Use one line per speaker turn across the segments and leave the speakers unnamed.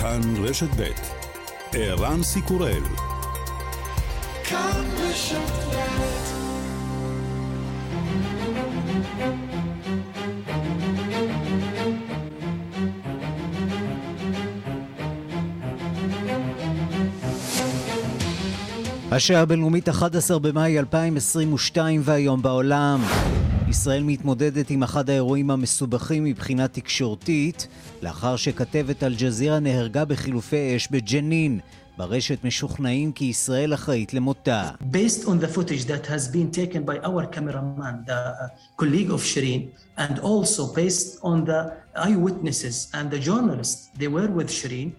כאן רשת ב' ערן סיקורל כאן רשת השעה הבינלאומית 11 במאי 2022 והיום בעולם. ישראל מתמודדת עם אחד האירועים המסובכים מבחינה תקשורתית, לאחר שכתבת אל-ג'זירה נהרגה בחילופי אש בג'נין. ברשת משוכנעים כי ישראל אחראית למותה.
Based on the footage that has been taken by our cameraman, the uh, colleague of Shireen, and also based on the eyewitnesses and the journalists they were with Shireen,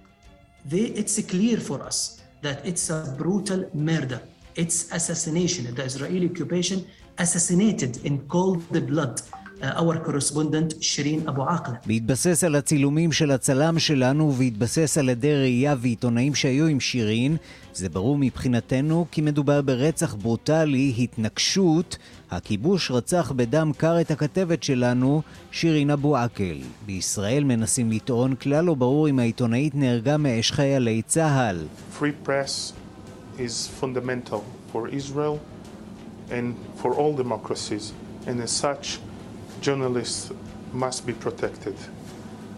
they, it's clear for us that it's a brutal murder. It's assassination. The Israeli occupation assassinated in cold blood. our correspondent שירין אבו עקלה.
בהתבסס על הצילומים של הצלם שלנו ובהתבסס על עדי ראייה ועיתונאים שהיו עם שירין, זה ברור מבחינתנו כי מדובר ברצח ברוטלי, התנקשות. הכיבוש רצח בדם קר את הכתבת שלנו, שירין אבו עקל. בישראל מנסים לטעון כלל לא ברור אם העיתונאית נהרגה מאש חיילי צה"ל.
Free press is fundamental for Israel and for all democracies, and as such, journalists must be protected.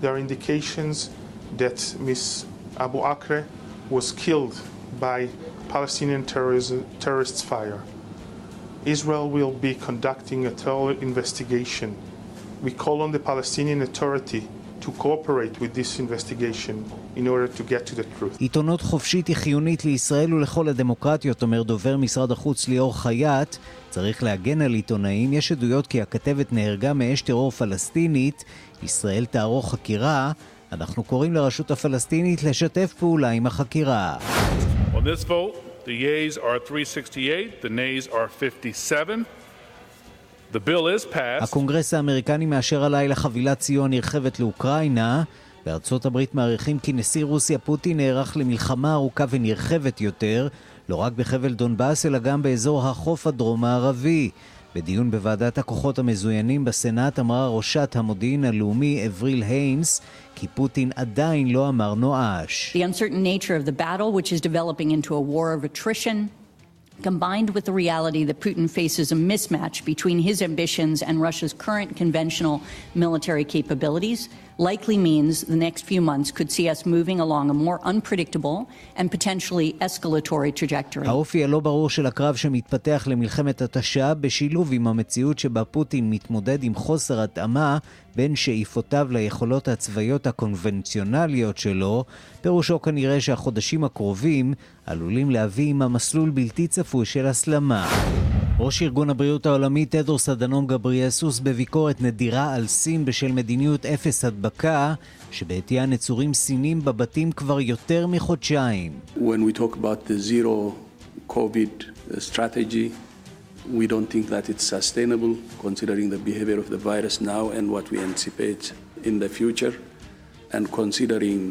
There are indications that Ms. Abu Akre was killed by Palestinian terrorists' fire. Israel will be conducting a thorough investigation. We call on the Palestinian Authority to cooperate with this investigation in order to get to the truth.
עיתונות חופשית היא חיונית לישראל ולכל הדמוקרטיות, אומר דובר משרד החוץ ליאור חייט. צריך להגן על עיתונאים. יש עדויות כי הכתבת נהרגה מאש טרור פלסטינית. ישראל תערוך חקירה. אנחנו קוראים לרשות הפלסטינית לשתף פעולה עם החקירה. On this vote, the yeas are 368, the nays are 57. הקונגרס האמריקני מאשר הלילה חבילת סיוע נרחבת לאוקראינה. בארצות הברית מעריכים כי נשיא רוסיה פוטין נערך למלחמה ארוכה ונרחבת יותר, לא רק בחבל דונבאס אלא גם באזור החוף הדרום-מערבי. בדיון בוועדת הכוחות המזוינים בסנאט אמרה ראשת המודיעין הלאומי אבריל היינס כי פוטין עדיין לא אמר נואש. The uncertain nature of the battle, which is developing into a war of attrition, combined with the reality that Putin faces a mismatch between his ambitions and Russia's current conventional military capabilities, likely means the next few months could see us moving along a more unpredictable and potentially escalatory trajectory. האופי הלא ברור של הקרב שמתפתח למלחמת התשה בשילוב עם המציאות שבה פוטין מתמודד עם חוסר התאמה בין שאיפותיו ליכולות הצבאיות הקונבנציונליות שלו, פירושו כנראה שהחודשים הקרובים עלולים להביא עם המסלול בלתי צפוי של הסלמה. ראש ארגון הבריאות העולמי תדרוס אדנום גבריאסוס בביקורת נדירה על סין בשל מדיניות אפס הדבקה, שבעטייה נצורים סינים בבתים כבר יותר מחודשיים.
When we talk about the zero COVID strategy, we don't think that it's sustainable considering the behavior of the virus now and what we anticipate in the future. And considering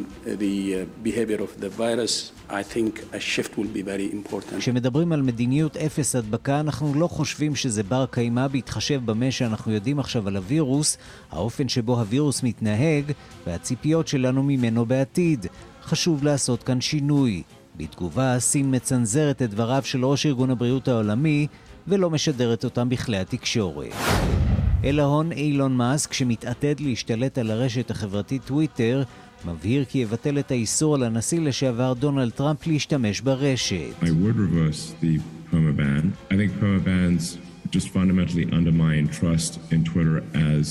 the behavior of the virus, I think a shift will be very important.
כשמדברים על מדיניות אפס הדבקה, אנחנו לא חושבים שזה בר קיימא בהתחשב במה שאנחנו יודעים עכשיו על הווירוס, האופן שבו הווירוס מתנהג והציפיות שלנו ממנו בעתיד. חשוב לעשות כאן שינוי. בתגובה, סין מצנזרת את דבריו של ראש ארגון הבריאות העולמי ולא משדרת אותם בכלי התקשורת. אל ההון אילון מאסק, שמתעתד להשתלט על הרשת החברתית טוויטר, מבהיר כי יבטל את האיסור על הנשיא לשעבר דונלד טראמפ להשתמש ברשת. Just fundamentally undermine trust in Twitter as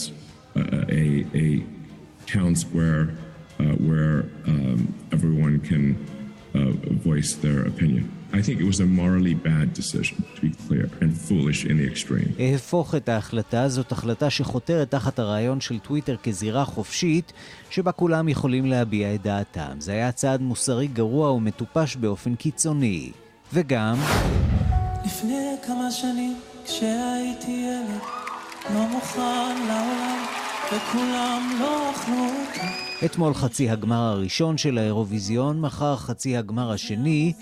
a, a, a town square uh, where um, everyone can uh, voice their opinion. I think it was a morally bad decision, to be clear, and foolish in the extreme. אהפוך את ההחלטה, זאת החלטה שחותרת תחת הרעיון של טוויטר כזירה חופשית, שבה כולם יכולים להביע את דעתם. זה היה צעד מוסרי גרוע ומטופש באופן קיצוני. וגם... לפני כמה שנים, כשהייתי ילד, לא מוכן לעולם, וכולם לא אכלו אותי. אתמול חצי הגמר הראשון של האירוויזיון, מחר חצי הגמר השני.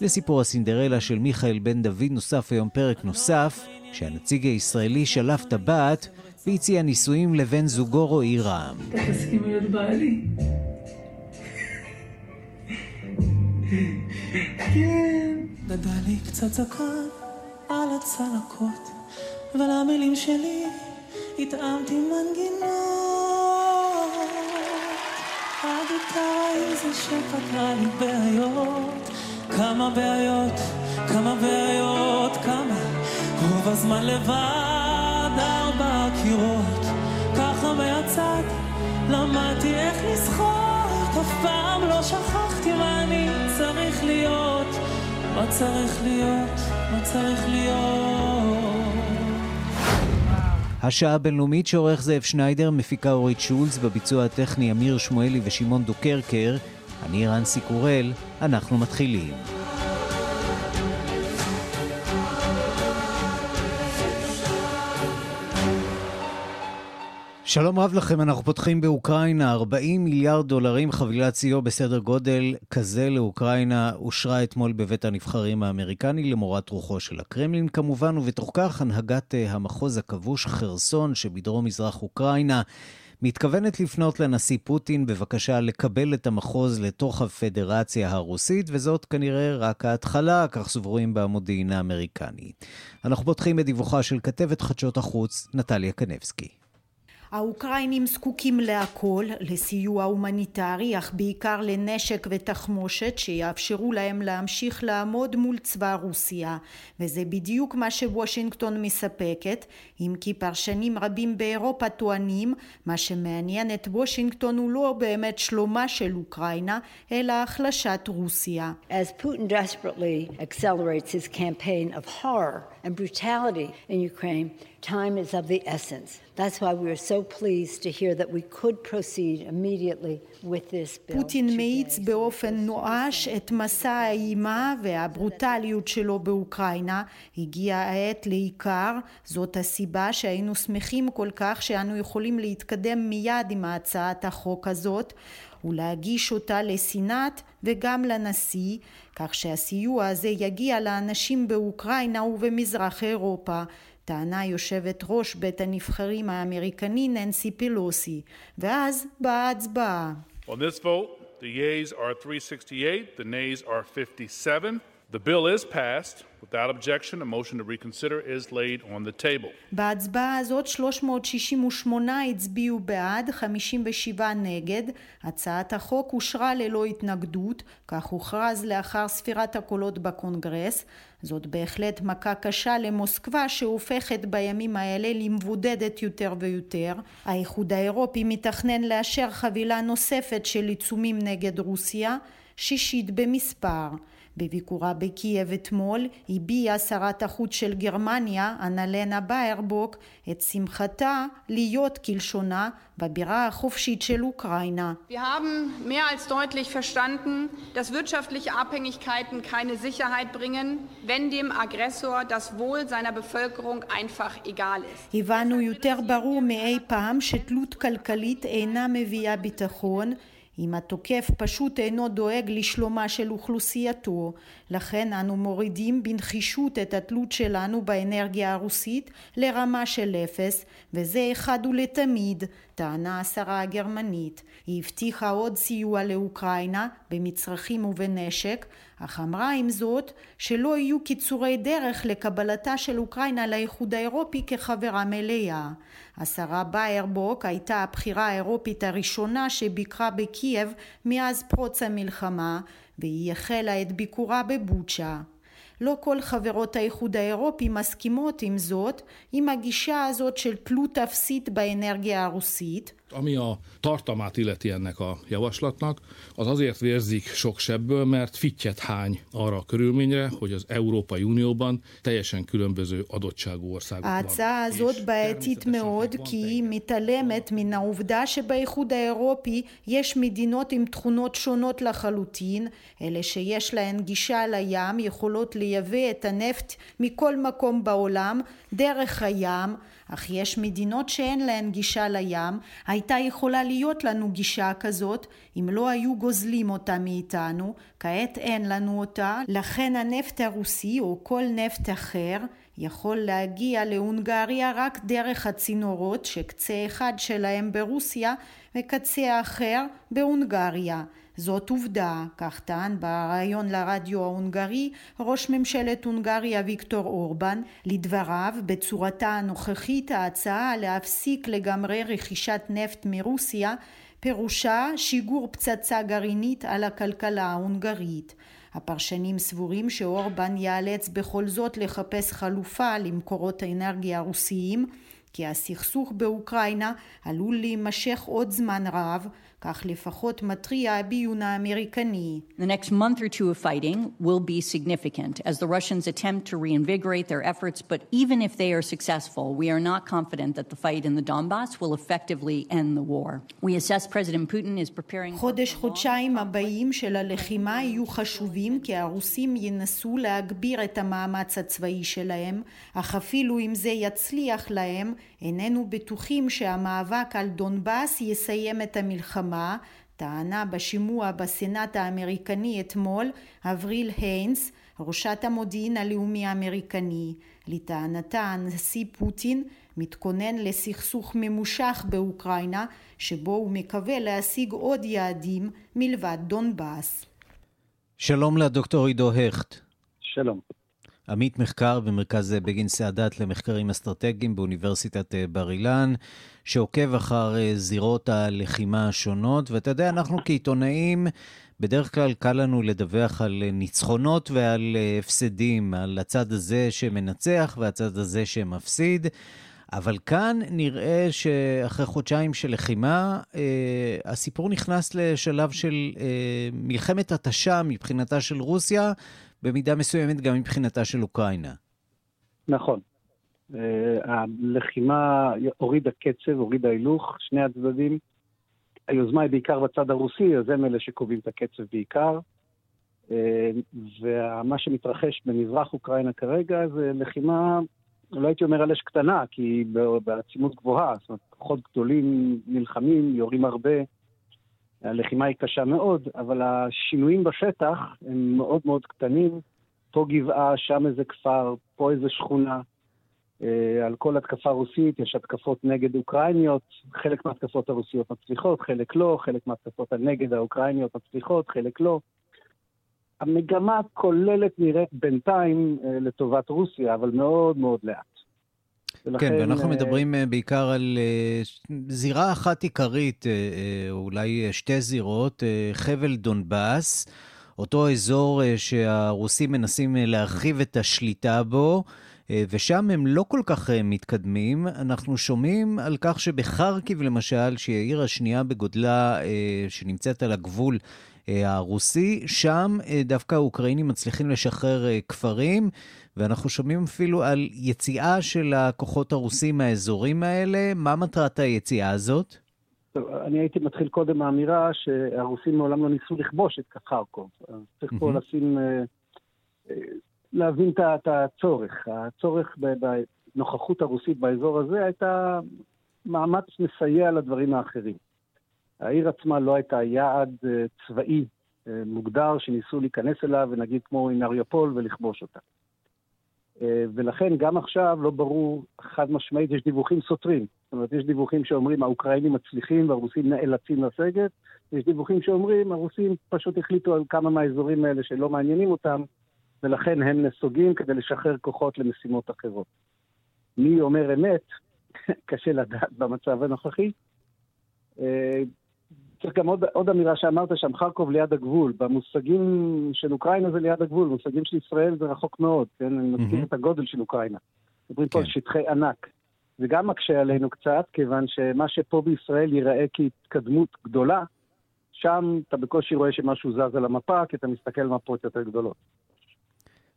לסיפור הסינדרלה של מיכאל בן דוד נוסף היום פרק נוסף, שהנציג הישראלי שלף טבעת והציע נישואים לבן זוגו רועי
להיות בעלי? כן. גדל לי קצת זקן על הצלקות, ולמילים שלי התאמתי מנגינות. הגיטרה היא זה שפתרה לי בעיות, כמה בעיות, כמה בעיות, כמה, רוב הזמן לבד, ארבע קירות, ככה מהצד, למדתי איך לשחות, אף פעם לא שכחתי מה אני צריך להיות, מה צריך להיות, מה צריך להיות.
השעה הבינלאומית שעורך זאב שניידר, מפיקה אורית שולץ, בביצוע הטכני אמיר שמואלי ושמעון דוקרקר. אני רנסי קורל, אנחנו מתחילים. שלום רב לכם, אנחנו פותחים באוקראינה 40 מיליארד דולרים חבילת סיוע בסדר גודל כזה לאוקראינה אושרה אתמול בבית הנבחרים האמריקני למורת רוחו של הקרמלין כמובן, ובתוך כך הנהגת אה, המחוז הכבוש חרסון שבדרום מזרח אוקראינה מתכוונת לפנות לנשיא פוטין בבקשה לקבל את המחוז לתוך הפדרציה הרוסית, וזאת כנראה רק ההתחלה, כך סבורים במודיעין האמריקני. אנחנו פותחים בדיווחה של כתבת חדשות החוץ, נטליה קנבסקי.
האוקראינים זקוקים להכל, לסיוע הומניטרי, אך בעיקר לנשק ותחמושת שיאפשרו להם להמשיך לעמוד מול צבא רוסיה, וזה בדיוק מה שוושינגטון מספקת, אם כי פרשנים רבים באירופה טוענים, מה שמעניין את וושינגטון הוא לא באמת שלומה של אוקראינה, אלא החלשת רוסיה.
As Putin desperately accelerates his campaign of horror and brutality in Ukraine, time is of the essence. That's why we are so pleased to hear that we could proceed immediately with this bill.
פוטין מאיץ באופן נואש את מסע האימה והברוטליות שלו באוקראינה. הגיעה העת לעיקר, זאת הסיבה שהיינו שמחים כל כך שאנו יכולים להתקדם מיד עם הצעת החוק הזאת. ולהגיש אותה לסנאט וגם לנשיא, כך שהסיוע הזה יגיע לאנשים באוקראינה ובמזרח אירופה. טענה יושבת ראש בית הנבחרים האמריקני ננסי פלוסי, ואז באה הצבעה. On this vote, the yeas are 368, the nays are 57. The bill is passed. Without objection, a motion to reconsider is laid on the table. בהצבעה הזאת 368 הצביעו בעד, 57 נגד. הצעת החוק אושרה ללא התנגדות, כך הוכרז לאחר ספירת הקולות בקונגרס. זאת בהחלט מכה קשה למוסקבה שהופכת בימים האלה למבודדת יותר ויותר. האיחוד האירופי מתכנן לאשר חבילה נוספת של עיצומים נגד רוסיה, שישית במספר. בביקורה בקייב אתמול הביעה שרת החוץ של גרמניה, אנלנה ביירבוק, את שמחתה להיות כלשונה בבירה החופשית של אוקראינה.
Wir haben mehr als deutlich verstanden, dass wirtschaftliche Abhängigkeiten keine Sicherheit bringen, wenn dem Aggressor das Wohl seiner Bevölkerung einfach egal ist.
הבנו יותר ברור מאי פעם שתלות כלכלית אינה מביאה ביטחון אם התוקף פשוט אינו דואג לשלומה של אוכלוסייתו, לכן אנו מורידים בנחישות את התלות שלנו באנרגיה הרוסית לרמה של אפס, וזה אחד ולתמיד, טענה השרה הגרמנית. היא הבטיחה עוד סיוע לאוקראינה במצרכים ובנשק, אך אמרה עם זאת שלא יהיו קיצורי דרך לקבלתה של אוקראינה לאיחוד האירופי כחברה מלאה. השרה ביירבוק הייתה הבחירה האירופית הראשונה שביקרה בקייב מאז פרוץ המלחמה והיא החלה את ביקורה בבוצ'ה. לא כל חברות האיחוד האירופי מסכימות עם זאת, עם הגישה הזאת של תלות אפסית באנרגיה הרוסית,
Ami a tartalmát illeti ennek a javaslatnak, az azért vérzik sok sebből, mert fittyet hány arra a körülményre, hogy az Európai Unióban teljesen különböző adottságú országok
ההצעה הזאת בעייתית מאוד כי היא מתעלמת מן העובדה שבאיחוד האירופי יש מדינות עם תכונות שונות לחלוטין, אלה שיש להן גישה לים יכולות לייבא את הנפט מכל מקום בעולם דרך הים אך יש מדינות שאין להן גישה לים, הייתה יכולה להיות לנו גישה כזאת אם לא היו גוזלים אותה מאיתנו, כעת אין לנו אותה, לכן הנפט הרוסי או כל נפט אחר יכול להגיע להונגריה רק דרך הצינורות שקצה אחד שלהם ברוסיה וקצה אחר בהונגריה. זאת עובדה, כך טען בריאיון לרדיו ההונגרי ראש ממשלת הונגריה ויקטור אורבן. לדבריו, בצורתה הנוכחית ההצעה להפסיק לגמרי רכישת נפט מרוסיה פירושה שיגור פצצה גרעינית על הכלכלה ההונגרית. הפרשנים סבורים שאורבן ייאלץ בכל זאת לחפש חלופה למקורות האנרגיה הרוסיים כי הסכסוך באוקראינה עלול להימשך עוד זמן רב כך לפחות מתריע הביון האמריקני.
The next month or two of fighting will be significant as the Russians attempt to reinvigorate their efforts, but even if they are successful, we are not confident that the fight in the Donbass will effectively end the war. We assess President Putin is preparing...
חודש-חודשיים הבאים של הלחימה יהיו חשובים כי הרוסים ינסו להגביר את המאמץ הצבאי שלהם, אך אפילו אם זה יצליח להם, איננו בטוחים שהמאבק על דונבאס יסיים את המלחמה, טענה בשימוע בסנאט האמריקני אתמול אבריל היינס, ראשת המודיעין הלאומי האמריקני. לטענתה הנשיא פוטין מתכונן לסכסוך ממושך באוקראינה, שבו הוא מקווה להשיג עוד יעדים מלבד דונבאס.
שלום לדוקטור עידו הכט.
שלום.
עמית מחקר במרכז בגין סאדאת למחקרים אסטרטגיים באוניברסיטת אה, בר אילן, שעוקב אחר אה, זירות הלחימה השונות. ואתה יודע, אנחנו כעיתונאים, בדרך כלל קל לנו לדווח על אה, ניצחונות ועל הפסדים, על הצד הזה שמנצח והצד הזה שמפסיד. אבל כאן נראה שאחרי חודשיים של לחימה, אה, הסיפור נכנס לשלב של אה, מלחמת התשה מבחינתה של רוסיה, במידה מסוימת גם מבחינתה של אוקראינה.
נכון. Uh, הלחימה הורידה קצב, הורידה הילוך, שני הצדדים. היוזמה היא בעיקר בצד הרוסי, אז הם אלה שקובעים את הקצב בעיקר. Uh, ומה שמתרחש במזרח אוקראינה כרגע זה לחימה, לא הייתי אומר על אש קטנה, כי היא בעצימות גבוהה. זאת אומרת, כוחות גדולים נלחמים, יורים הרבה. הלחימה היא קשה מאוד, אבל השינויים בשטח הם מאוד מאוד קטנים. פה גבעה, שם איזה כפר, פה איזה שכונה. אה, על כל התקפה רוסית יש התקפות נגד אוקראיניות, חלק מההתקפות הרוסיות מצליחות, חלק לא, חלק מההתקפות הנגד האוקראיניות מצליחות, חלק לא. המגמה הכוללת נראית בינתיים אה, לטובת רוסיה, אבל מאוד מאוד לאט.
ולכן... כן, ואנחנו מדברים אה, בעיקר על זירה אחת עיקרית, אולי שתי זירות, חבל דונבאס, אותו אזור שהרוסים מנסים להרחיב את השליטה בו. ושם הם לא כל כך מתקדמים. אנחנו שומעים על כך שבחרקיב למשל, שהיא העיר השנייה בגודלה שנמצאת על הגבול הרוסי, שם דווקא האוקראינים מצליחים לשחרר כפרים, ואנחנו שומעים אפילו על יציאה של הכוחות הרוסים מהאזורים האלה. מה מטרת היציאה הזאת?
טוב, אני הייתי מתחיל קודם מהאמירה שהרוסים מעולם לא ניסו לכבוש את חרקוב. צריך פה לשים, אה, אה, להבין את הצורך. הצורך בנוכחות הרוסית באזור הזה הייתה מאמץ מסייע לדברים האחרים. העיר עצמה לא הייתה יעד אה, צבאי מוגדר שניסו להיכנס אליו, ונגיד כמו עם אריופול ולכבוש אותה. אה, ולכן גם עכשיו לא ברור חד משמעית, יש דיווחים סותרים. זאת אומרת, יש דיווחים שאומרים האוקראינים מצליחים והרוסים נאלצים לסגת, יש דיווחים שאומרים הרוסים פשוט החליטו על כמה מהאזורים האלה שלא מעניינים אותם, ולכן הם נסוגים כדי לשחרר כוחות למשימות אחרות. מי אומר אמת? קשה לדעת במצב הנוכחי. אה, צריך גם עוד, עוד אמירה שאמרת שם, חרקוב ליד הגבול. במושגים של אוקראינה זה ליד הגבול, במושגים של ישראל זה רחוק מאוד, כן? אני מזכיר. את הגודל של אוקראינה. מדברים. פה על כן. שטחי ענק. זה גם מקשה עלינו קצת, כיוון שמה שפה בישראל ייראה כהתקדמות גדולה, שם אתה בקושי רואה שמשהו זז על המפה, כי אתה מסתכל על מפות יותר גדולות.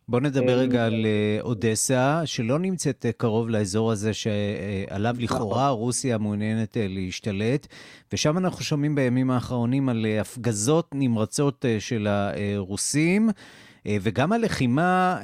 בוא נדבר אה, רגע על אה, אודסה, שלא נמצאת אה, קרוב לאזור הזה שעליו נכון. לכאורה רוסיה מעוניינת להשתלט, ושם אנחנו שומעים בימים האחרונים על הפגזות נמרצות של הרוסים. וגם הלחימה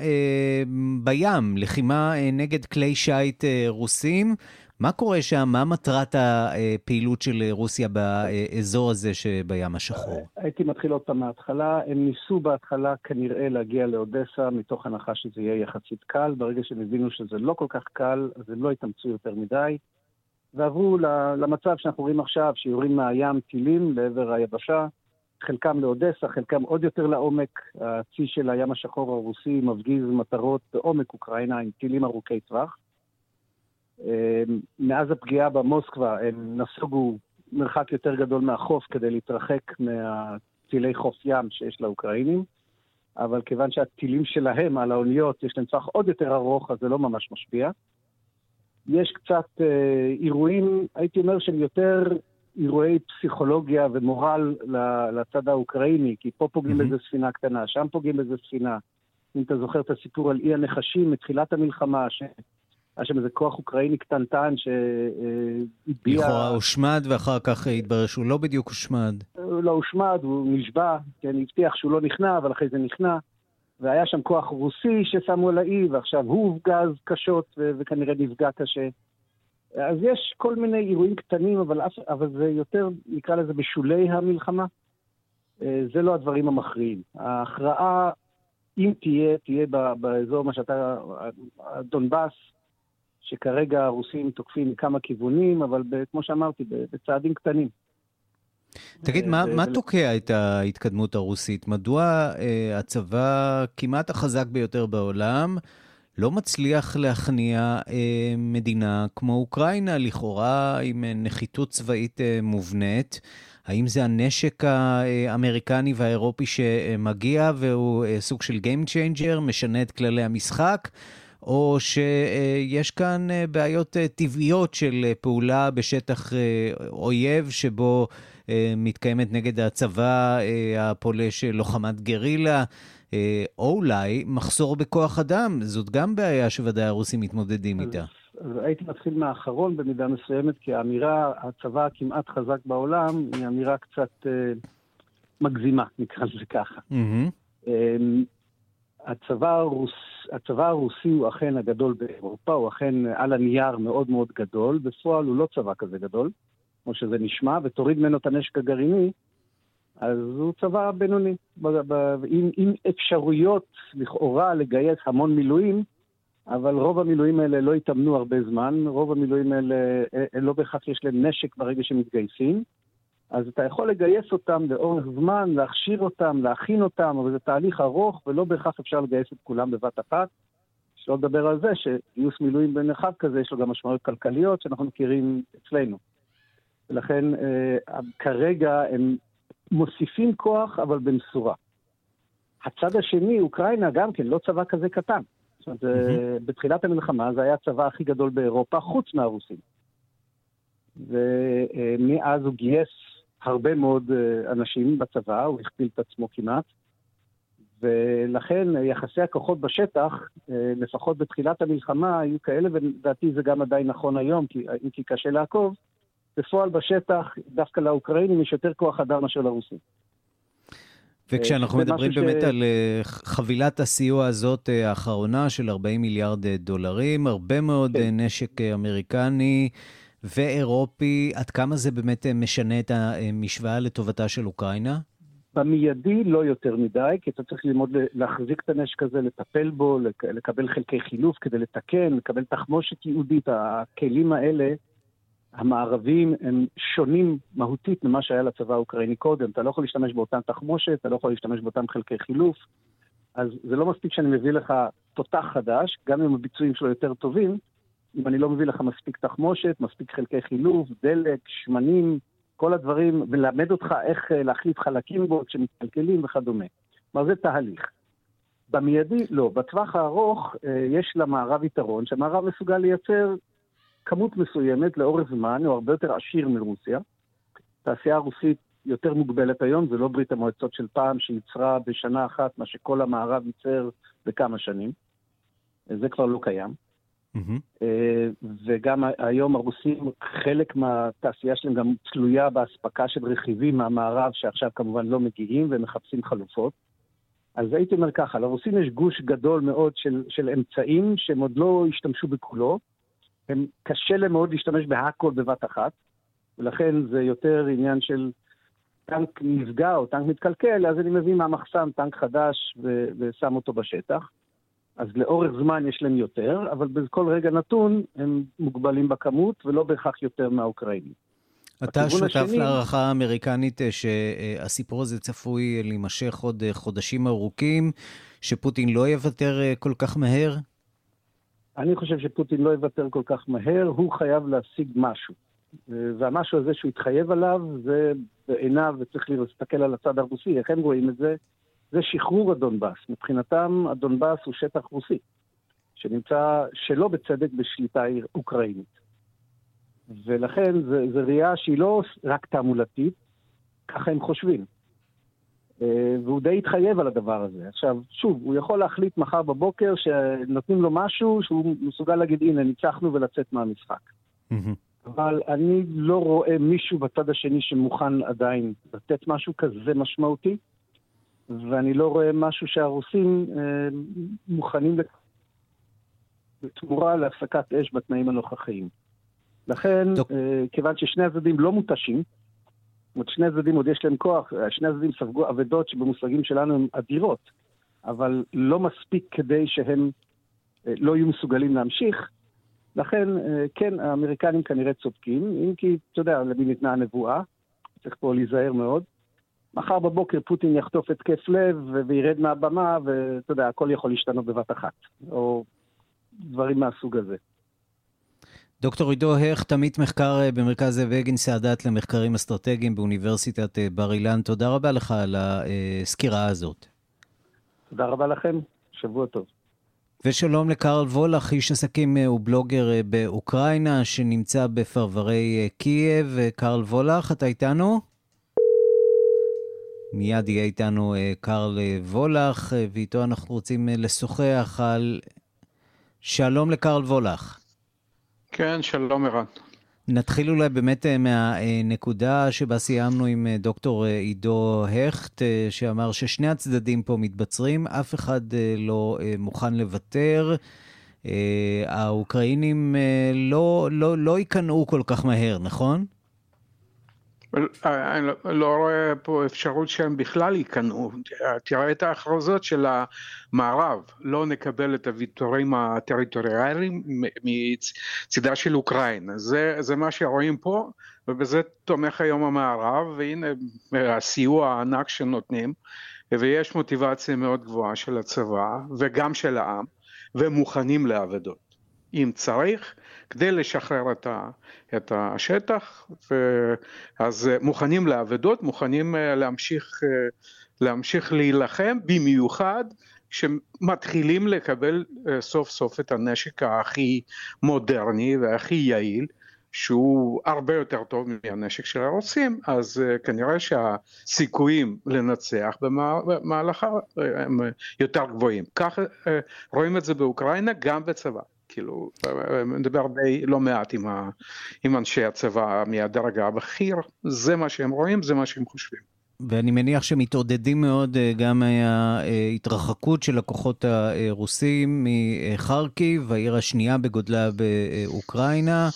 בים, לחימה נגד כלי שיט רוסים. מה קורה שם? מה מטרת הפעילות של רוסיה באזור הזה שבים השחור?
הייתי מתחיל עוד פעם מההתחלה. הם ניסו בהתחלה כנראה להגיע לאודסה, מתוך הנחה שזה יהיה יחסית קל. ברגע שהם הבינו שזה לא כל כך קל, אז הם לא התאמצו יותר מדי. ועברו למצב שאנחנו רואים עכשיו, שיורים מהים טילים לעבר היבשה, חלקם לאודסה, חלקם עוד יותר לעומק. הצי של הים השחור הרוסי מפגיז מטרות בעומק אוקראינה עם טילים ארוכי טווח. אמ, מאז הפגיעה במוסקבה הם נסוגו מרחק יותר גדול מהחוף כדי להתרחק מהטילי חוף ים שיש לאוקראינים, אבל כיוון שהטילים שלהם על האוניות יש להם טווח עוד יותר ארוך, אז זה לא ממש משפיע. יש קצת אה, אירועים, הייתי אומר שהם יותר אירועי פסיכולוגיה ומורל לצד האוקראיני, כי פה פוגעים mm-hmm. באיזה ספינה קטנה, שם פוגעים באיזה ספינה. אם אתה זוכר את הסיפור על אי הנחשים מתחילת המלחמה, ש... היה שם איזה כוח אוקראיני קטנטן שהביע...
לכאורה הושמד, ואחר כך התברר שהוא לא בדיוק הושמד.
הוא לא הושמד, הוא נשבע, כן, הבטיח שהוא לא נכנע, אבל אחרי זה נכנע. והיה שם כוח רוסי ששמו על האי, ועכשיו הוא הופגז קשות ו- וכנראה נפגע קשה. אז יש כל מיני אירועים קטנים, אבל, אבל זה יותר, נקרא לזה, בשולי המלחמה. אה, זה לא הדברים המכריעים. ההכרעה, אם תהיה, תהיה באזור מה שאתה, דונבאס, שכרגע הרוסים תוקפים מכמה כיוונים, אבל ב, כמו שאמרתי, בצעדים קטנים.
תגיד, מה, מה תוקע את ההתקדמות הרוסית? מדוע אה, הצבא כמעט החזק ביותר בעולם לא מצליח להכניע אה, מדינה כמו אוקראינה, לכאורה עם אה, נחיתות צבאית אה, מובנית? האם זה הנשק האמריקני והאירופי שמגיע והוא סוג של Game Changer, משנה את כללי המשחק? או שיש כאן אה, בעיות אה, טבעיות של אה, פעולה בשטח אויב שבו מתקיימת נגד הצבא הפולש לוחמת גרילה, או אולי מחסור בכוח אדם, זאת גם בעיה שוודאי הרוסים מתמודדים איתה.
אז הייתי מתחיל מהאחרון במידה מסוימת, כי האמירה, הצבא הכמעט חזק בעולם, היא אמירה קצת אה, מגזימה, נקרא לזה ככה. Mm-hmm. הצבא, הרוס, הצבא הרוסי הוא אכן הגדול באירופה, הוא אכן על הנייר מאוד מאוד גדול, בפועל הוא לא צבא כזה גדול, כמו שזה נשמע, ותוריד ממנו את הנשק הגרעיני, אז הוא צבא בינוני, עם, עם אפשרויות לכאורה לגייס המון מילואים, אבל רוב המילואים האלה לא התאמנו הרבה זמן, רוב המילואים האלה אה, אה, לא בהכרח יש להם נשק ברגע שמתגייסים. אז אתה יכול לגייס אותם לאורך זמן, להכשיר אותם, להכין אותם, אבל זה תהליך ארוך ולא בהכרח אפשר לגייס את כולם בבת אחת. שלא לדבר על זה שגיוס מילואים במרחב כזה יש לו גם משמעויות כלכליות שאנחנו מכירים אצלנו. ולכן אה, כרגע הם מוסיפים כוח, אבל במשורה. הצד השני, אוקראינה, גם כן, לא צבא כזה קטן. זאת אומרת, mm-hmm. בתחילת המלחמה זה היה הצבא הכי גדול באירופה, חוץ מהרוסים. ומאז הוא גייס הרבה מאוד אה, אנשים בצבא, הוא הכפיל את עצמו כמעט, ולכן יחסי הכוחות בשטח, אה, לפחות בתחילת המלחמה, היו כאלה, ולדעתי זה גם עדיין נכון היום, כי, אם כי קשה לעקוב, בפועל בשטח, דווקא לאוקראינים יש יותר כוח אדם מאשר לרוסים.
וכשאנחנו מדברים באמת ש... על חבילת הסיוע הזאת האחרונה של 40 מיליארד דולרים, הרבה מאוד כן. נשק אמריקני, ואירופי, עד כמה זה באמת אה, משנה את המשוואה לטובתה של אוקראינה?
במיידי לא יותר מדי, כי אתה צריך ללמוד להחזיק את הנשק הזה, לטפל בו, לקבל חלקי חילוף כדי לתקן, לקבל תחמושת ייעודית. הכלים האלה, המערביים, הם שונים מהותית ממה שהיה לצבא האוקראיני קודם. אתה לא יכול להשתמש באותן תחמושת, אתה לא יכול להשתמש באותם חלקי חילוף. אז זה לא מספיק שאני מביא לך תותח חדש, גם אם הביצועים שלו יותר טובים, אם אני לא מביא לך מספיק תחמושת, מספיק חלקי חילוף, דלק, שמנים, כל הדברים, ולמד אותך איך אה, להחליף חלקים בו כשמתקלקלים וכדומה. כלומר, זה תהליך. במיידי, לא. בטווח הארוך אה, יש למערב יתרון, שהמערב מסוגל לייצר כמות מסוימת לאורך זמן, הוא הרבה יותר עשיר מרוסיה. התעשייה הרוסית יותר מוגבלת היום, זה לא ברית המועצות של פעם שייצרה בשנה אחת מה שכל המערב ייצר בכמה שנים. זה כבר לא קיים. Mm-hmm. וגם היום הרוסים, חלק מהתעשייה שלהם גם תלויה באספקה של רכיבים מהמערב, שעכשיו כמובן לא מגיעים ומחפשים חלופות. אז הייתי אומר ככה, לרוסים יש גוש גדול מאוד של, של אמצעים שהם עוד לא השתמשו בכולו, הם קשה להם מאוד להשתמש בהכל בבת אחת, ולכן זה יותר עניין של טנק נפגע או טנק מתקלקל, אז אני מביא מהמחסן טנק חדש ו- ושם אותו בשטח. אז לאורך זמן יש להם יותר, אבל בכל רגע נתון הם מוגבלים בכמות ולא בהכרח יותר מהאוקראינים.
אתה שותף השני... להערכה האמריקנית אה, שהסיפור הזה צפוי להימשך עוד אה, חודשים ארוכים, שפוטין לא יוותר אה, כל כך מהר?
אני חושב שפוטין לא יוותר כל כך מהר, הוא חייב להשיג משהו. והמשהו הזה שהוא התחייב עליו, זה בעיניו, וצריך להסתכל על הצד הרוסי, איך הם רואים את זה? זה שחרור הדונבאס. מבחינתם, הדונבאס הוא שטח רוסי, שנמצא שלא בצדק בשליטה אוקראינית. ולכן זו ראייה שהיא לא רק תעמולתית, ככה הם חושבים. אה, והוא די התחייב על הדבר הזה. עכשיו, שוב, הוא יכול להחליט מחר בבוקר שנותנים לו משהו שהוא מסוגל להגיד, הנה, ניצחנו ולצאת מהמשחק. אבל אני לא רואה מישהו בצד השני שמוכן עדיין לתת משהו כזה משמעותי, ואני לא רואה משהו שהרוסים אה, מוכנים בתמורה להפסקת אש בתנאים הנוכחיים. לכן, דוק... אה, כיוון ששני הצדדים לא מותשים, זאת אומרת, שני הצדדים עוד יש להם כוח, שני הצדדים ספגו אבדות שבמושגים שלנו הן אדירות, אבל לא מספיק כדי שהם אה, לא יהיו מסוגלים להמשיך. לכן, אה, כן, האמריקנים כנראה צודקים, אם כי, אתה יודע, למי ניתנה הנבואה, צריך פה להיזהר מאוד. מחר בבוקר פוטין יחטוף התקף לב וירד מהבמה, ואתה יודע, הכל יכול להשתנות בבת אחת, או דברים מהסוג הזה.
דוקטור עידו הכט, עמית מחקר אה, במרכז זאב הגין סאדאת למחקרים אסטרטגיים באוניברסיטת אה, בר אילן, תודה רבה לך על הסקירה הזאת.
תודה רבה לכם, שבוע טוב.
ושלום לקרל וולך, איש עסקים אה, ובלוגר באוקראינה, שנמצא בפרברי קייב. קרל וולך, אתה איתנו? מיד יהיה איתנו קרל וולך, ואיתו אנחנו רוצים לשוחח על... שלום לקרל וולך.
כן, שלום ערן.
נתחיל אולי באמת אה, מהנקודה שבה סיימנו עם אה, דוקטור אה, עידו הכט, שאמר ששני הצדדים פה מתבצרים, אף אחד לא מוכן לוותר. האוקראינים לא, לא, לא ייכנעו כל כך מהר, נכון?
אני לא, לא רואה פה אפשרות שהם בכלל ייכנעו. תראה את ההכרזות של המערב, לא נקבל את הוויתורים הטריטוריאליים מצידה של אוקראינה. זה, זה מה שרואים פה, ובזה תומך היום המערב, והנה הסיוע הענק שנותנים, ויש מוטיבציה מאוד גבוהה של הצבא וגם של העם, והם מוכנים לאבדות. אם צריך, כדי לשחרר את, ה, את השטח, אז מוכנים לאבדות, מוכנים אה, להמשיך, אה, להמשיך להילחם, במיוחד כשמתחילים לקבל אה, סוף סוף את הנשק הכי מודרני והכי יעיל, שהוא הרבה יותר טוב מהנשק של הרוסים, אז כנראה שהסיכויים לנצח במהלכה הם יותר גבוהים. כך רואים את זה באוקראינה גם בצבא. כאילו, מדבר די לא מעט עם, ה, עם אנשי הצבא מהדרג הבכיר, זה מה שהם רואים, זה מה שהם חושבים.
ואני מניח שמתעודדים מאוד אה, גם ההתרחקות של הכוחות הרוסים מחרקיב, העיר השנייה בגודלה באוקראינה.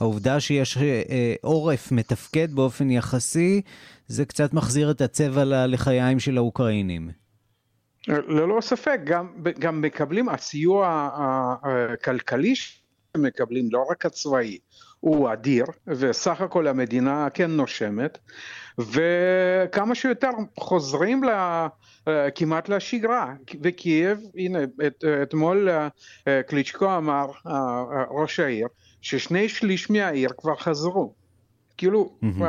העובדה שיש אה, עורף מתפקד באופן יחסי, זה קצת מחזיר את הצבע ללחיים של האוקראינים.
ללא ספק, גם, גם מקבלים, הסיוע הכלכלי שמקבלים, לא רק הצבאי, הוא אדיר, וסך הכל המדינה כן נושמת, וכמה שיותר חוזרים לה, כמעט לשגרה, וקייב, הנה, את, אתמול קליצ'קו אמר, ראש העיר, ששני שליש מהעיר כבר חזרו. כאילו, mm-hmm.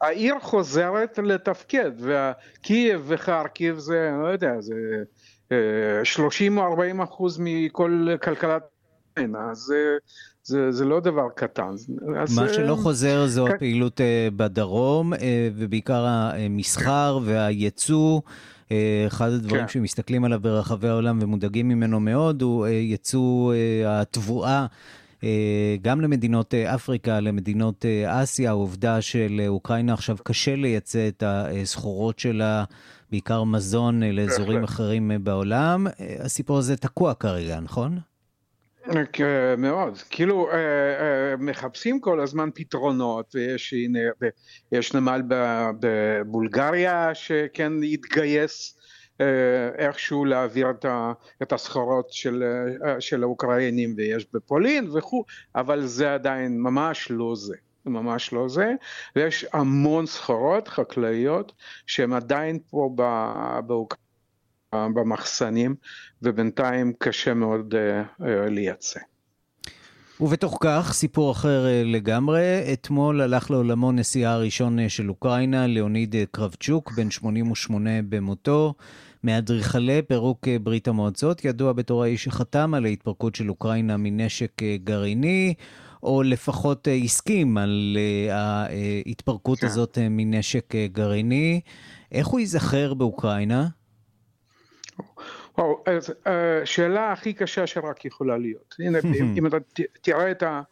העיר חוזרת לתפקד, וקייב וחרקיב זה, לא יודע, זה 30 או 40 אחוז מכל כלכלת אז זה, זה, זה לא דבר קטן.
אז מה שלא חוזר זו כן. הפעילות בדרום, ובעיקר המסחר והייצוא. אחד הדברים כן. שמסתכלים עליו ברחבי העולם ומודאגים ממנו מאוד הוא ייצוא התבואה אה, גם למדינות אה, אפריקה, למדינות אה, אסיה, העובדה שלאוקראינה עכשיו קשה לייצא את הסחורות שלה, בעיקר מזון, לאזורים אחרים בעולם. הסיפור הזה תקוע כרגע, נכון?
כן, מאוד, כאילו מחפשים כל הזמן פתרונות ויש הנה, יש נמל בבולגריה שכן התגייס איכשהו להעביר את הסחורות של, של האוקראינים ויש בפולין וכו', אבל זה עדיין ממש לא זה. ממש לא זה, ויש המון סחורות חקלאיות שהן עדיין פה. במחסנים, ובינתיים קשה מאוד uh, לייצא.
ובתוך כך, סיפור אחר uh, לגמרי, אתמול הלך לעולמו נשיאה הראשון uh, של אוקראינה, ליאוניד uh, קרבצ'וק, בן 88 במותו. מאדריכלי פירוק ברית המועצות, ידוע בתור האיש שחתם על ההתפרקות של אוקראינה מנשק גרעיני, או לפחות הסכים על ההתפרקות כן. הזאת מנשק גרעיני. איך הוא ייזכר באוקראינה?
וואו, אז uh, שאלה הכי קשה שרק יכולה להיות. הנה, אם, אם אתה תראה את, ה,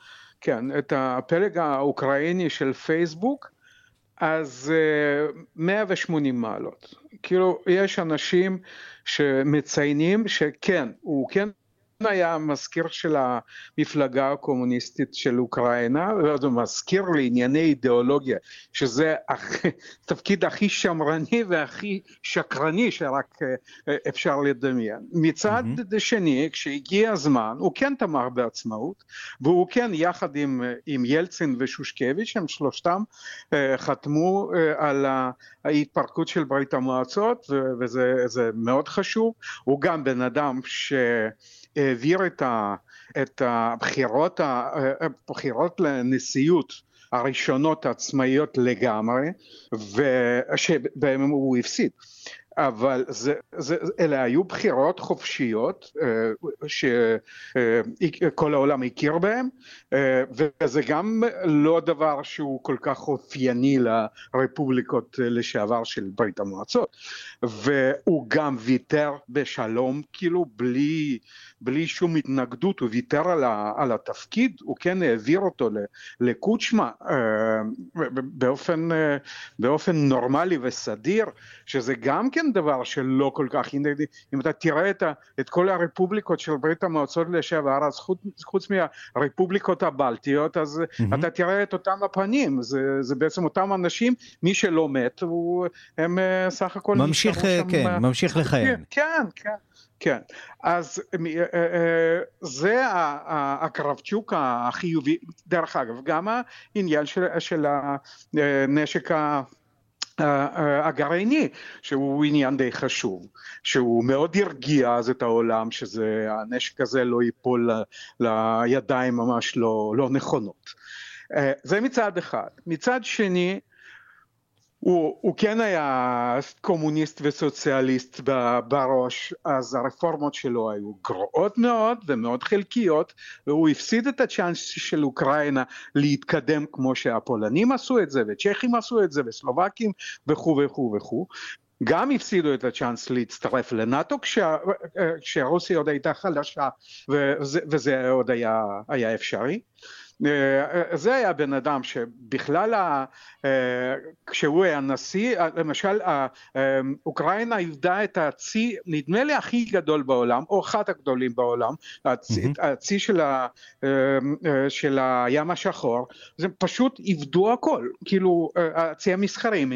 כן, את הפלג האוקראיני של פייסבוק, אז uh, אה, 180 מעלות. כאילו, יש אנשים שמציינים שכן, הוא כן היה מזכיר של המפלגה הקומוניסטית של אוקראינה, מזכיר לענייני אידיאולוגיה, שזה התפקיד הכי שמרני והכי שקרני שרק אה, אפשר לדמיין. מצד mm-hmm. שני, כשהגיע הזמן, הוא כן תמך בעצמאות, והוא כן יחד עם, עם ילצין ושושקביץ', הם שלושתם אה, חתמו אה, על ההתפרקות של ברית המועצות, וזה מאוד חשוב. הוא גם בן אדם ש... העביר את, ה, את הבחירות, הבחירות לנשיאות הראשונות העצמאיות לגמרי, ושבהם הוא הפסיד. אבל זה, זה, אלה היו בחירות חופשיות אה, שכל העולם הכיר בהן אה, וזה גם לא דבר שהוא כל כך אופייני לרפובליקות לשעבר של ברית המועצות. והוא גם ויתר בשלום כאילו בלי, בלי שום התנגדות הוא ויתר על, ה, על התפקיד הוא כן העביר אותו לקוצ'מה אה, באופן, באופן נורמלי וסדיר שזה גם כן כן דבר שלא כל כך, הנה אם אתה תראה את, ה, את כל הרפובליקות של ברית המועצות לשעבר, אז חוץ, חוץ מהרפובליקות הבלטיות, אז mm-hmm. אתה תראה את אותם הפנים, זה, זה בעצם אותם אנשים, מי שלא מת, הוא, הם אה, סך הכל...
ממשיך, שם, כן, מה... ממשיך לכהן.
כן, כן. כן, אז אה, אה, זה הקרבצ'וק החיובי, דרך אגב, גם העניין של, של הנשק הגרעיני שהוא עניין די חשוב שהוא מאוד הרגיע אז את העולם שזה הנשק הזה לא ייפול לידיים ממש לא, לא נכונות. אה, זה מצד אחד. מצד שני הוא, הוא כן היה קומוניסט וסוציאליסט בראש, אז הרפורמות שלו היו גרועות מאוד ומאוד חלקיות, והוא הפסיד את הצ'אנס של אוקראינה להתקדם כמו שהפולנים עשו את זה, וצ'כים עשו את זה, וסלובקים וכו' וכו' וכו'. גם הפסידו את הצ'אנס להצטרף לנאטו כשה, כשרוסיה עוד הייתה חלשה וזה, וזה עוד היה, היה אפשרי. אה, זה היה בן אדם שבכלל אה, כשהוא היה נשיא למשל אוקראינה איבדה את הצי נדמה לי הכי גדול בעולם או אחד הגדולים בעולם הצי, mm-hmm. הצי של, ה, אה, של הים השחור זה פשוט איבדו הכל. כאילו הצי המסחרי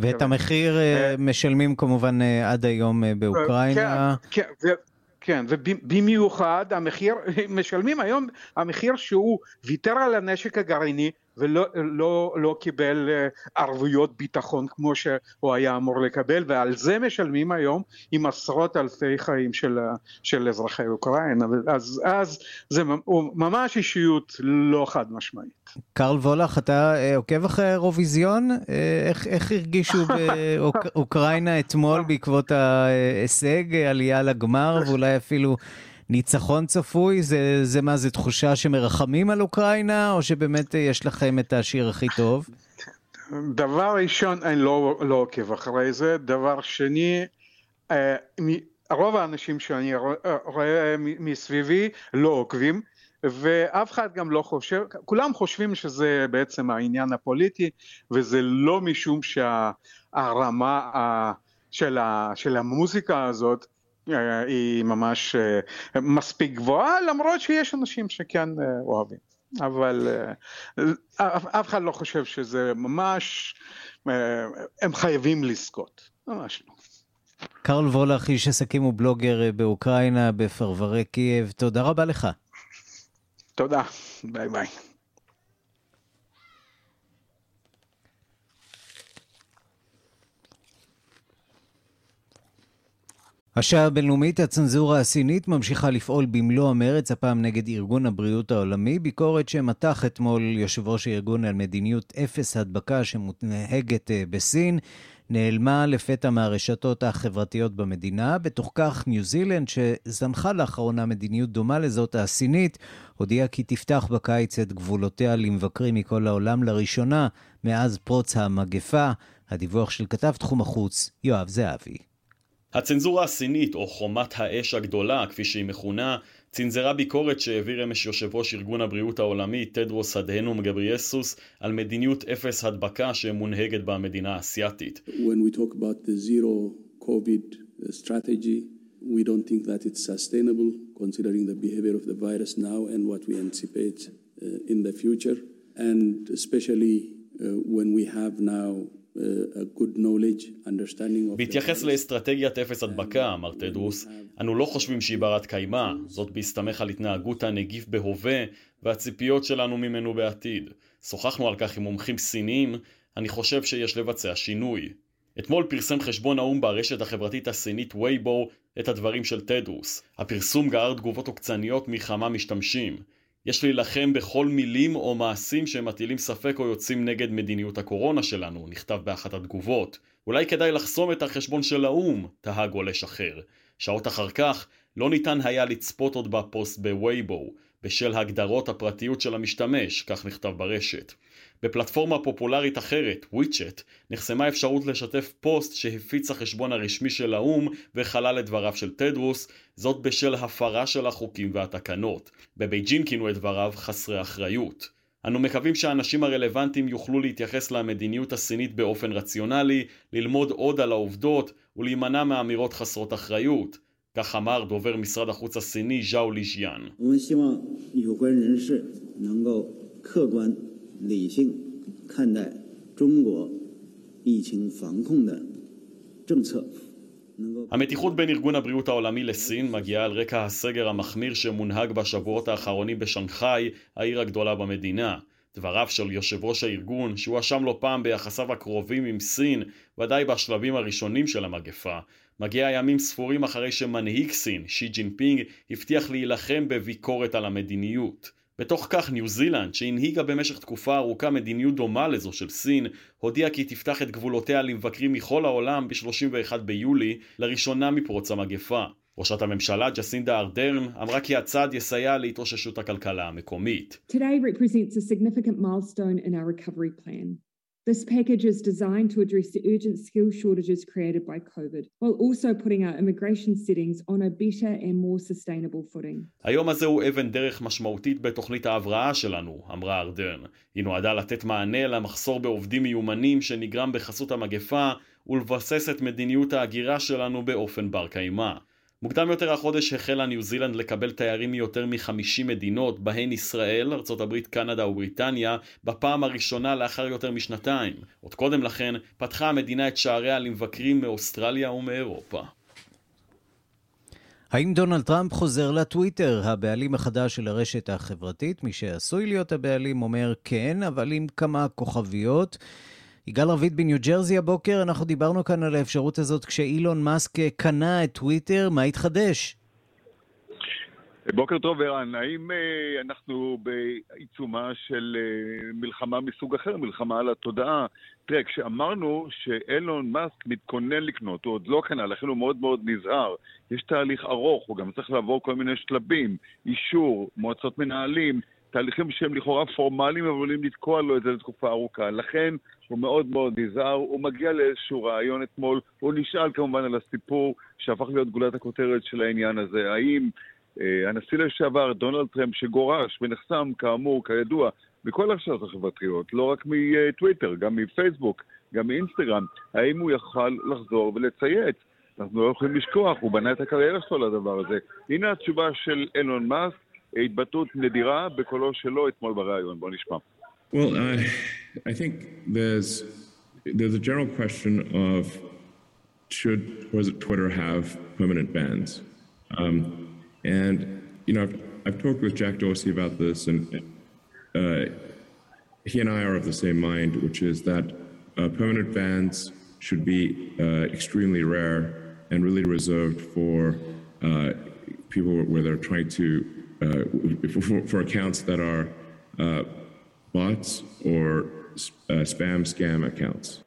ואת המחיר משלמים כמובן עד היום באוקראינה.
כן, כן, כן, ובמיוחד המחיר, משלמים היום המחיר שהוא ויתר על הנשק הגרעיני ולא לא, לא קיבל אה, ערבויות ביטחון כמו שהוא היה אמור לקבל ועל זה משלמים היום עם עשרות אלפי חיים של, של אזרחי אוקראינה אז, אז זה ממש אישיות לא חד משמעית.
קרל וולך אתה אה, עוקב אחרי האירוויזיון? אה, איך, איך הרגישו באוקראינה אתמול בעקבות ההישג עלייה לגמר ואולי אפילו ניצחון צפוי? זה, זה מה, זה תחושה שמרחמים על אוקראינה, או שבאמת יש לכם את השיר הכי טוב?
דבר ראשון, אני לא, לא עוקב אחרי זה. דבר שני, אה, רוב האנשים שאני רואה מסביבי לא עוקבים. ואף אחד גם לא חושב, כולם חושבים שזה בעצם העניין הפוליטי וזה לא משום שהרמה של, ה, של המוזיקה הזאת היא ממש מספיק גבוהה, למרות שיש אנשים שכן אוהבים. אבל אף אחד לא חושב שזה ממש, הם חייבים לזכות, ממש לא.
קרל וולך, איש עסקים ובלוגר באוקראינה, בפרברי קייב, תודה רבה לך.
תודה, ביי ביי.
השעה הבינלאומית, הצנזורה הסינית ממשיכה לפעול במלוא המרץ, הפעם נגד ארגון הבריאות העולמי, ביקורת שמתח אתמול יושב ראש הארגון על מדיניות אפס הדבקה שמונהגת אה, בסין. נעלמה לפתע מהרשתות החברתיות במדינה. בתוך כך, ניו זילנד, שזנחה לאחרונה מדיניות דומה לזאת הסינית, הודיעה כי תפתח בקיץ את גבולותיה למבקרים מכל העולם לראשונה מאז פרוץ המגפה. הדיווח של כתב תחום החוץ, יואב זהבי.
הצנזורה הסינית, או חומת האש הגדולה, כפי שהיא מכונה, צנזרה ביקורת שהעביר אמש יושב ראש ארגון הבריאות העולמי, תדרוס אדהנום גבריאסוס, על מדיניות אפס הדבקה שמונהגת במדינה האסייתית. We don't think that it's sustainable, considering the behavior of the virus now and what we anticipate uh, in the future, and especially uh, when we have now בהתייחס לאסטרטגיית אפס הדבקה, אמר טדרוס, אנו לא חושבים שהיא ברת קיימא, זאת בהסתמך על התנהגות הנגיף בהווה והציפיות שלנו ממנו בעתיד. שוחחנו על כך עם מומחים סיניים, אני חושב שיש לבצע שינוי. אתמול פרסם חשבון האו"ם ברשת החברתית הסינית וייבו את הדברים של טדרוס. הפרסום גרר תגובות עוקצניות מכמה משתמשים. יש להילחם בכל מילים או מעשים שמטילים ספק או יוצאים נגד מדיניות הקורונה שלנו, נכתב באחת התגובות. אולי כדאי לחסום את החשבון של האו"ם, תהה גולש אחר. שעות אחר כך, לא ניתן היה לצפות עוד בפוסט בווייבו, בשל הגדרות הפרטיות של המשתמש, כך נכתב ברשת. בפלטפורמה פופולרית אחרת, וויצ'ט, נחסמה אפשרות לשתף פוסט שהפיץ החשבון הרשמי של האו"ם וכלל את דבריו של טדרוס, זאת בשל הפרה של החוקים והתקנות. בבייג'ין כינו את דבריו חסרי אחריות. אנו מקווים שהאנשים הרלוונטיים יוכלו להתייחס למדיניות הסינית באופן רציונלי, ללמוד עוד על העובדות ולהימנע מאמירות חסרות אחריות. כך אמר דובר משרד החוץ הסיני ז'או ליז'יאן. 理性看待中国疫情防控的政策。המתיחות בין ארגון הבריאות העולמי לסין מגיעה על רקע הסגר המחמיר שמונהג בשבועות האחרונים בשנגחאי, העיר הגדולה במדינה. דבריו של יושב ראש הארגון, שהואשם לא פעם ביחסיו הקרובים עם סין, ודאי בשלבים הראשונים של המגפה, מגיע ימים ספורים אחרי שמנהיג סין, שי ג'ינפינג, הבטיח להילחם בביקורת על המדיניות. בתוך כך ניו זילנד, שהנהיגה במשך תקופה ארוכה מדיניות דומה לזו של סין, הודיעה כי תפתח את גבולותיה למבקרים מכל העולם ב-31 ביולי, לראשונה מפרוץ המגפה. ראשת הממשלה ג'סינדה ארדרן אמרה כי הצעד יסייע להתאוששות הכלכלה המקומית. This package is designed to address the urgent skill shortages created by COVID, while also putting our immigration settings on a better and more sustainable footing. היום הזה הוא אבן דרך משמעותית בתוכנית ההבראה שלנו, אמרה ארדרן. היא נועדה לתת מענה למחסור בעובדים מיומנים שנגרם בחסות המגפה ולבסס את מדיניות ההגירה שלנו באופן בר קיימא. מוקדם יותר החודש החלה ניו זילנד לקבל תיירים מיותר מ-50 מדינות, בהן ישראל, ארה"ב, קנדה ובריטניה, בפעם הראשונה לאחר יותר משנתיים. עוד קודם לכן, פתחה המדינה את שעריה למבקרים מאוסטרליה ומאירופה.
האם דונלד טראמפ חוזר לטוויטר, הבעלים החדש של הרשת החברתית? מי שעשוי להיות הבעלים אומר כן, אבל עם כמה כוכביות. יגאל רביד בניו ג'רזי הבוקר, אנחנו דיברנו כאן על האפשרות הזאת כשאילון מאסק קנה את טוויטר, מה התחדש?
בוקר טוב, ערן. האם אה, אנחנו בעיצומה של אה, מלחמה מסוג אחר, מלחמה על התודעה? תראה, כשאמרנו שאילון מאסק מתכונן לקנות, הוא עוד לא קנה, לכן הוא מאוד מאוד נזהר. יש תהליך ארוך, הוא גם צריך לעבור כל מיני שלבים, אישור, מועצות מנהלים, תהליכים שהם לכאורה פורמליים, אבל יכולים לתקוע לו את זה לתקופה ארוכה. לכן הוא מאוד מאוד נזהר, הוא מגיע לאיזשהו רעיון אתמול, הוא נשאל כמובן על הסיפור שהפך להיות גולת הכותרת של העניין הזה. האם אה, הנשיא לשעבר, דונלד טראמפ, שגורש ונחסם, כאמור, כידוע, מכל הרשתות החברתיות, לא רק מטוויטר, גם מפייסבוק, גם מאינסטגרם, האם הוא יוכל לחזור ולצייץ? אנחנו לא יכולים לשכוח, הוא בנה את הקריירה שלו לדבר הזה. הנה התשובה של אילון מאסק, התבטאות נדירה בקולו שלו אתמול בריאיון. בוא נשמע.
Well, uh, I think there's there's a general question of should Twitter have permanent bans, um, and you know I've, I've talked with Jack Dorsey about this, and uh, he and I are of the same mind, which is that uh, permanent bans should be uh, extremely rare and really reserved for uh, people where they're trying to uh, for, for, accounts that are uh, bots or spam scam accounts.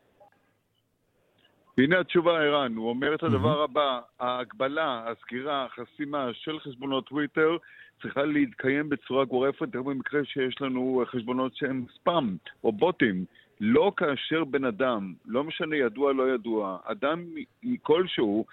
והנה התשובה, ערן, הוא אומר את הדבר. הבא, ההגבלה, הסגירה, החסימה של חשבונות טוויטר צריכה להתקיים בצורה גורפת, גם במקרה שיש לנו חשבונות שהם ספאם או בוטים. לא כאשר בן אדם, לא משנה ידוע לא ידוע, אדם כלשהו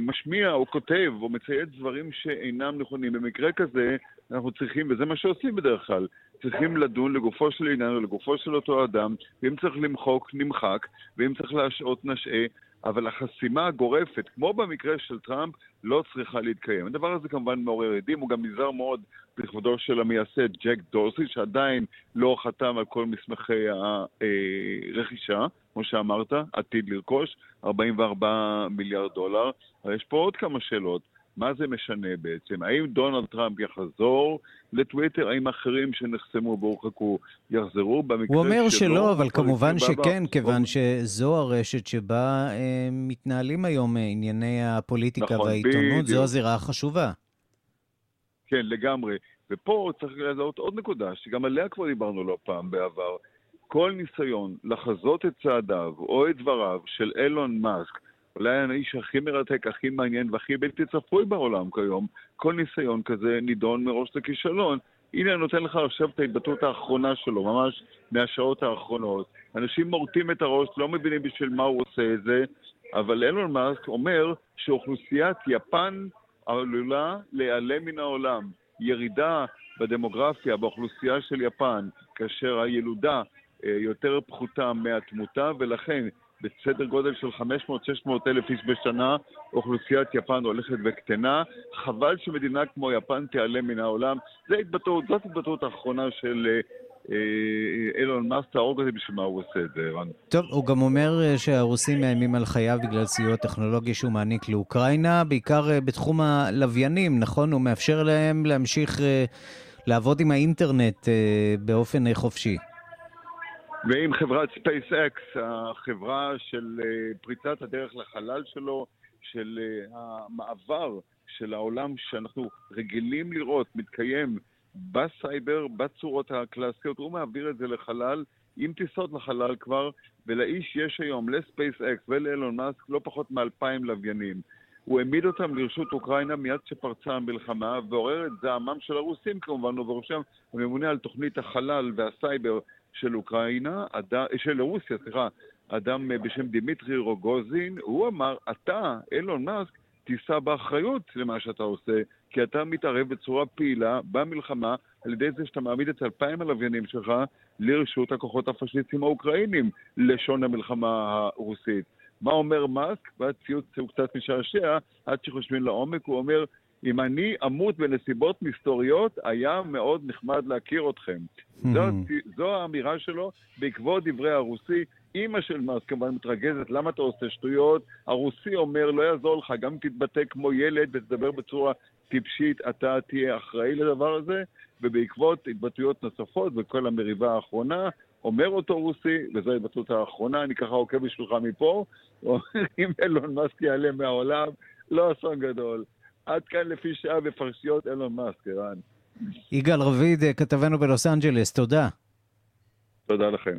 משמיע או כותב או מצייץ דברים שאינם נכונים. במקרה כזה אנחנו צריכים, וזה מה שעושים בדרך כלל, צריכים לדון לגופו של עניין או לגופו של אותו אדם, ואם צריך למחוק, נמחק, ואם צריך להשעות, נשעה, אבל החסימה הגורפת, כמו במקרה של טראמפ, לא צריכה להתקיים. הדבר הזה כמובן מעורר עדים, הוא גם נזהר מאוד בכבודו של המייסד ג'ק דורסי, שעדיין לא חתם על כל מסמכי הרכישה, כמו שאמרת, עתיד לרכוש, 44 מיליארד דולר. אבל יש פה עוד כמה שאלות. מה זה משנה בעצם? האם דונלד טראמפ יחזור לטוויטר? האם אחרים שנחסמו והורחקו יחזרו?
במקרה הוא אומר שלא, שלא אבל כמובן שכן, בה... כיוון שזו הרשת שבה אה, מתנהלים היום ענייני הפוליטיקה נכון, והעיתונות. זו הזירה החשובה.
כן, לגמרי. ופה צריך לזהות עוד נקודה, שגם עליה כבר דיברנו לא פעם בעבר. כל ניסיון לחזות את צעדיו או את דבריו של אילון מאסק אולי האיש הכי מרתק, הכי מעניין והכי בלתי צפוי בעולם כיום, כל ניסיון כזה נידון מראש לכישלון. הנה אני נותן לך עכשיו את ההתבטאות האחרונה שלו, ממש מהשעות האחרונות. אנשים מורטים את הראש, לא מבינים בשביל מה הוא עושה את זה, אבל אילון מאסק אומר שאוכלוסיית יפן עלולה להיעלם מן העולם. ירידה בדמוגרפיה, באוכלוסייה של יפן, כאשר הילודה יותר פחותה מהתמותה, ולכן בסדר גודל של 500-600 אלף איש בשנה, אוכלוסיית יפן הולכת וקטנה. חבל שמדינה כמו יפן תיעלם מן העולם. זו התבטאות, זאת התבטאות האחרונה של אה, אה, אילון מאסק, תהרוג זה בשביל מה הוא עושה את זה, ערן.
טוב, הוא גם אומר אה, שהרוסים מאיימים על חייו בגלל סיוע טכנולוגי שהוא מעניק לאוקראינה, בעיקר בתחום הלוויינים, נכון? הוא מאפשר להם להמשיך לעבוד עם האינטרנט באופן חופשי.
ועם חברת SpaceX, החברה של אה, פריצת הדרך לחלל שלו, של אה, המעבר של העולם שאנחנו רגילים לראות מתקיים בסייבר, בצורות הקלאסיות, הוא מעביר את זה לחלל, עם טיסות לחלל כבר, ולאיש יש היום, ל SpaceX ולאלון מאסק, לא פחות מאלפיים לוויינים. הוא העמיד אותם לרשות אוקראינה מיד כשפרצה המלחמה, ועורר את זעמם של הרוסים כמובן, ובראשם הממונה על תוכנית החלל והסייבר של אוקראינה, אדם, של רוסיה, סליחה, אדם בשם דימיטרי רוגוזין, הוא אמר, אתה, אילון מאסק, תישא באחריות למה שאתה עושה, כי אתה מתערב בצורה פעילה במלחמה על ידי זה שאתה מעמיד את אלפיים הלוויינים שלך לרשות הכוחות הפשיסטיים האוקראינים, לשון המלחמה הרוסית. מה אומר מאסק? והציוץ הוא קצת משעשע, עד שחושבים לעומק, הוא אומר, אם אני אמות בנסיבות מסתוריות, היה מאוד נחמד להכיר אתכם. זו, זו האמירה שלו בעקבות דברי הרוסי. אימא של מאסק כמובן מתרגזת, למה אתה עושה שטויות? הרוסי אומר, לא יעזור לך, גם אם תתבטא כמו ילד ותדבר בצורה טיפשית, אתה תהיה אחראי לדבר הזה, ובעקבות התבטאויות נוספות וכל המריבה האחרונה, אומר אותו רוסי, וזו ההתבטאות האחרונה, אני ככה עוקב בשבילך מפה, אם אילון מאסק יעלה מהעולם, לא אסון גדול. עד כאן לפי שעה בפרשיות אילון מאסק, ערן.
יגאל רביד, כתבנו בלוס אנג'לס, תודה.
תודה לכם.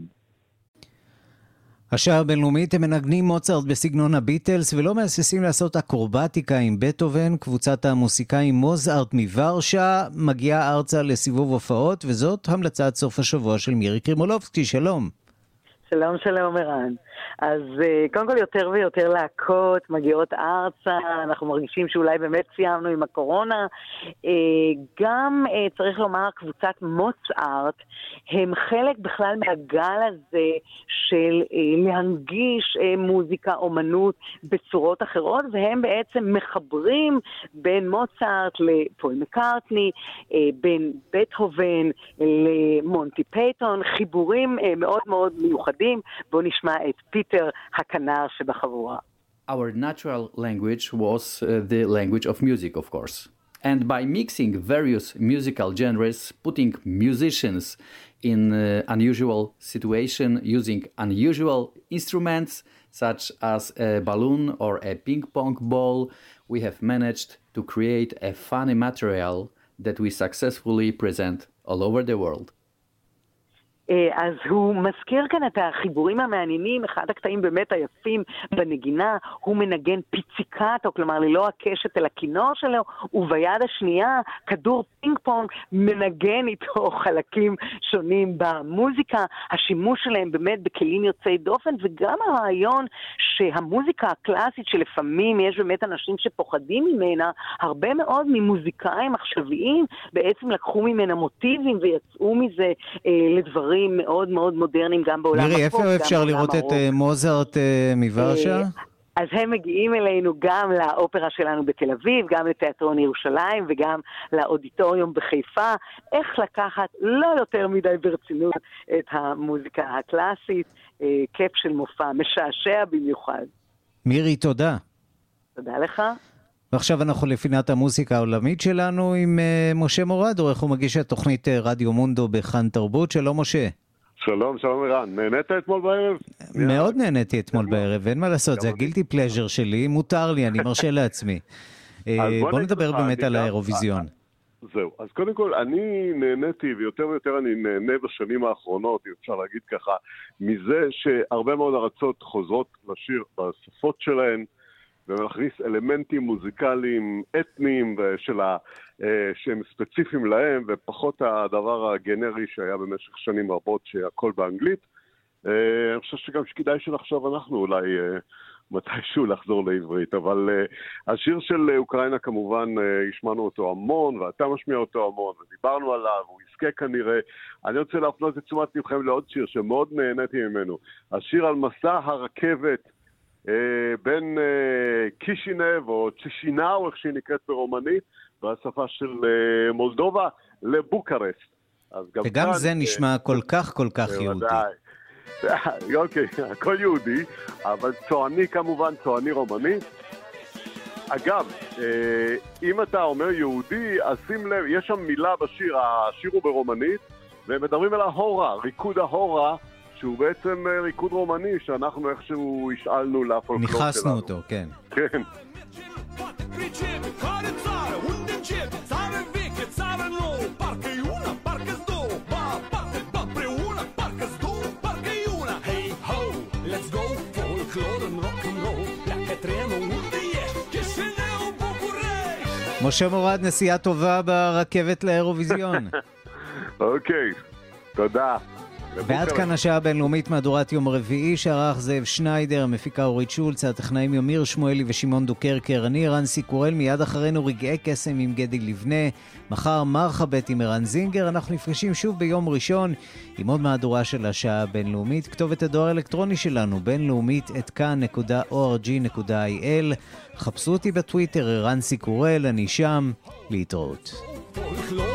השעה הבינלאומית הם מנגנים מוצרט בסגנון הביטלס ולא מהססים לעשות אקרובטיקה עם בטהובן. קבוצת המוסיקאים מוזארט מוורשה מגיעה ארצה לסיבוב הופעות וזאת המלצת סוף השבוע של מירי קרימולובסקי. שלום.
שלום, שלום, ערן. אז אה, קודם כל יותר ויותר להקות מגיעות ארצה, אנחנו מרגישים שאולי באמת סיימנו עם הקורונה. אה, גם, אה, צריך לומר, קבוצת מוצארט, הם חלק בכלל מהגל הזה של להנגיש מוזיקה, אומנות בצורות אחרות, והם בעצם מחברים בין מוצארט לפול מקארטני, בין בטהובן למונטי פייתון, חיבורים מאוד מאוד מיוחדים. בואו נשמע את פיטר הכנר שבחבורה.
Our natural language was uh, the language of music, of course. And by mixing various musical genres, putting musicians in uh, unusual situation using unusual instruments such as a balloon or a ping pong ball, we have managed to create a funny material that we successfully present all over the world.
אה, אז הוא מזכיר כאן את החיבורים המעניינים, אחד הקטעים באמת היפים בנגינה, הוא מנגן פיציקטו, כלומר ללא הקשת אל הכינור שלו, וביד השנייה כדור פינג פונג מנגן איתו חלקים שונים במוזיקה, השימוש שלהם באמת בכלים יוצאי דופן, וגם הרעיון שהמוזיקה הקלאסית, שלפעמים יש באמת אנשים שפוחדים ממנה, הרבה מאוד ממוזיקאים עכשוויים בעצם לקחו ממנה מוטיבים ויצאו מזה אה, לדברים. דברים מאוד מאוד מודרניים גם בעולם
הפופ, מירי, איפה אפשר לראות את אה, מוזרט אה, מוורשה? אה,
אז הם מגיעים אלינו גם לאופרה שלנו בתל אביב, גם לתיאטרון ירושלים וגם לאודיטוריום בחיפה. איך לקחת לא יותר מדי ברצינות את המוזיקה הקלאסית, כיף של מופע, משעשע במיוחד.
מירי, תודה.
תודה לך.
ועכשיו אנחנו לפינת המוסיקה העולמית שלנו עם uh, משה מורד, עורך ומגיש התוכנית uh, רדיו מונדו בכאן תרבות. שלום משה.
שלום, שלום ערן. נהנית אתמול בערב?
מאוד נהניתי אתמול בערב, אין מה לעשות, זה הגילטי פלז'ר שלי, מותר לי, אני מרשה לעצמי. אה, בוא נדבר באמת על האירוויזיון.
זהו, אז קודם כל, אני נהניתי, ויותר ויותר אני נהנה בשנים האחרונות, אם אפשר להגיד ככה, מזה שהרבה מאוד ארצות חוזרות לשיר בשפות שלהן, ולהכניס אלמנטים מוזיקליים אתניים של ה, אה, שהם ספציפיים להם, ופחות הדבר הגנרי שהיה במשך שנים רבות, שהכל באנגלית. אה, אני חושב שגם כדאי שנחשוב אנחנו אולי אה, מתישהו לחזור לעברית, אבל השיר של אוקראינה כמובן, השמענו אותו המון, ואתה משמיע אותו המון, ודיברנו עליו, הוא יזכה כנראה. אני רוצה להפנות את תשומת לבכם לעוד שיר שמאוד נהניתי ממנו. השיר על מסע הרכבת אה, בין אה, קישינב או צ'שינאו, איך שהיא נקראת ברומנית, בשפה של אה, מולדובה, לבוקרסט.
וגם כאן, זה נשמע כל כך כל כך יהודי.
אוקיי, הכל יהודי, אבל צועני כמובן, צועני רומני. אגב, אם אתה אומר יהודי, אז שים לב, יש שם מילה בשיר, השיר הוא ברומנית, והם מדברים על ההורה, ריקוד ההורה. שהוא בעצם אה, ריקוד רומני שאנחנו איכשהו השאלנו לפולקלור שלנו.
ניכסנו אותו, כן.
כן.
משה מורד, נסיעה טובה ברכבת לאירוויזיון.
אוקיי, תודה.
ועד כאן השעה הבינלאומית מהדורת יום רביעי שערך זאב שניידר, המפיקה אורית שולץ, הטכנאים ימיר שמואלי ושמעון דוקרקר, אני רנסי קורל, מיד אחרינו רגעי קסם עם גדי לבנה, מחר מרחבת עם ערן זינגר, אנחנו נפגשים שוב ביום ראשון עם עוד מהדורה של השעה הבינלאומית, כתובת הדואר האלקטרוני שלנו, בינלאומית את כאן.org.il, חפשו אותי בטוויטר, רנסי קורל, אני שם, להתראות. folklore